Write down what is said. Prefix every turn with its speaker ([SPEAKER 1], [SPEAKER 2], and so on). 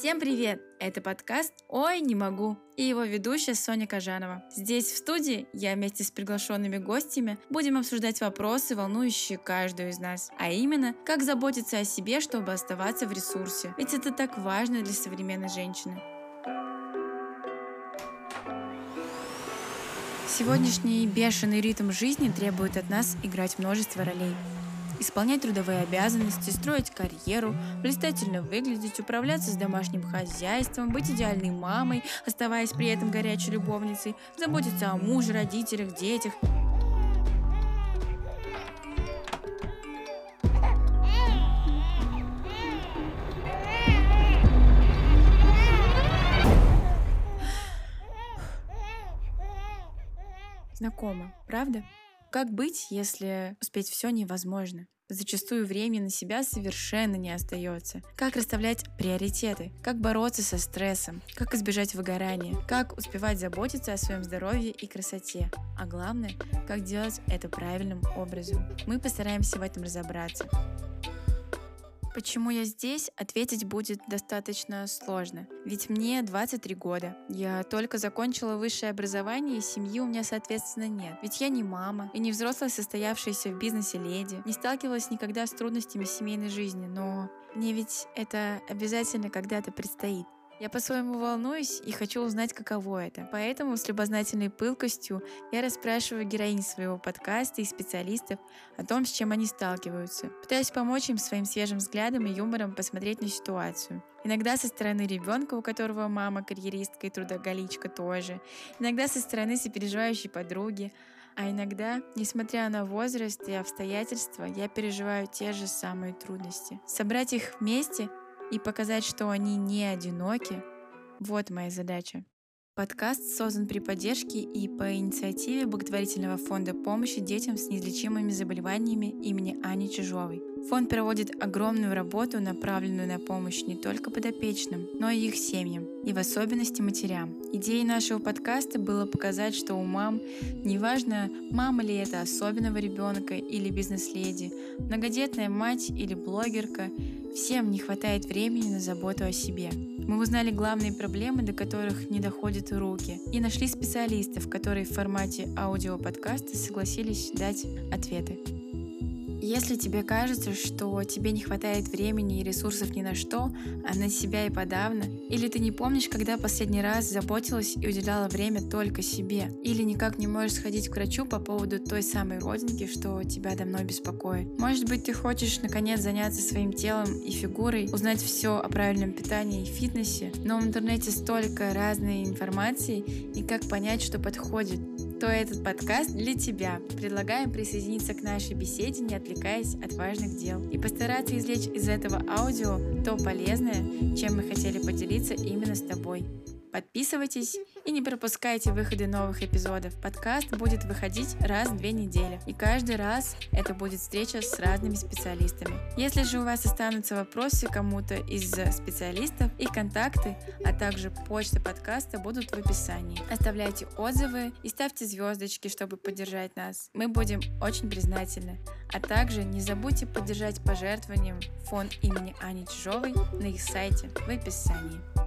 [SPEAKER 1] Всем привет! Это подкаст «Ой, не могу» и его ведущая Соня Кажанова. Здесь, в студии, я вместе с приглашенными гостями будем обсуждать вопросы, волнующие каждую из нас. А именно, как заботиться о себе, чтобы оставаться в ресурсе. Ведь это так важно для современной женщины. Сегодняшний бешеный ритм жизни требует от нас играть множество ролей исполнять трудовые обязанности, строить карьеру, блистательно выглядеть, управляться с домашним хозяйством, быть идеальной мамой, оставаясь при этом горячей любовницей, заботиться о муже, родителях, детях. Знакомо, правда? Как быть, если успеть все невозможно? Зачастую времени на себя совершенно не остается. Как расставлять приоритеты? Как бороться со стрессом? Как избежать выгорания? Как успевать заботиться о своем здоровье и красоте? А главное, как делать это правильным образом? Мы постараемся в этом разобраться. Почему я здесь, ответить будет достаточно сложно. Ведь мне 23 года. Я только закончила высшее образование, и семьи у меня, соответственно, нет. Ведь я не мама и не взрослая состоявшаяся в бизнесе леди. Не сталкивалась никогда с трудностями семейной жизни, но мне ведь это обязательно когда-то предстоит. Я по-своему волнуюсь и хочу узнать, каково это. Поэтому с любознательной пылкостью я расспрашиваю героинь своего подкаста и специалистов о том, с чем они сталкиваются. Пытаюсь помочь им своим свежим взглядом и юмором посмотреть на ситуацию. Иногда со стороны ребенка, у которого мама карьеристка и трудоголичка тоже. Иногда со стороны сопереживающей подруги. А иногда, несмотря на возраст и обстоятельства, я переживаю те же самые трудности. Собрать их вместе и показать, что они не одиноки, вот моя задача. Подкаст создан при поддержке и по инициативе благотворительного фонда помощи детям с неизлечимыми заболеваниями имени Ани Чижовой. Фонд проводит огромную работу, направленную на помощь не только подопечным, но и их семьям, и в особенности матерям. Идеей нашего подкаста было показать, что у мам, неважно, мама ли это особенного ребенка или бизнес-леди, многодетная мать или блогерка, всем не хватает времени на заботу о себе. Мы узнали главные проблемы, до которых не доходят руки, и нашли специалистов, которые в формате аудиоподкаста согласились дать ответы. Если тебе кажется, что тебе не хватает времени и ресурсов ни на что, а на себя и подавно, или ты не помнишь, когда последний раз заботилась и уделяла время только себе, или никак не можешь сходить к врачу по поводу той самой родинки, что тебя давно беспокоит. Может быть, ты хочешь наконец заняться своим телом и фигурой, узнать все о правильном питании и фитнесе, но в интернете столько разной информации и как понять, что подходит то этот подкаст для тебя. Предлагаем присоединиться к нашей беседе, не отвлекаясь от важных дел, и постараться извлечь из этого аудио то полезное, чем мы хотели поделиться именно с тобой. Подписывайтесь и не пропускайте выходы новых эпизодов. Подкаст будет выходить раз в две недели. И каждый раз это будет встреча с разными специалистами. Если же у вас останутся вопросы кому-то из специалистов, и контакты, а также почта подкаста будут в описании. Оставляйте отзывы и ставьте звездочки, чтобы поддержать нас. Мы будем очень признательны. А также не забудьте поддержать пожертвованием фонд имени Ани Чижовой на их сайте в описании.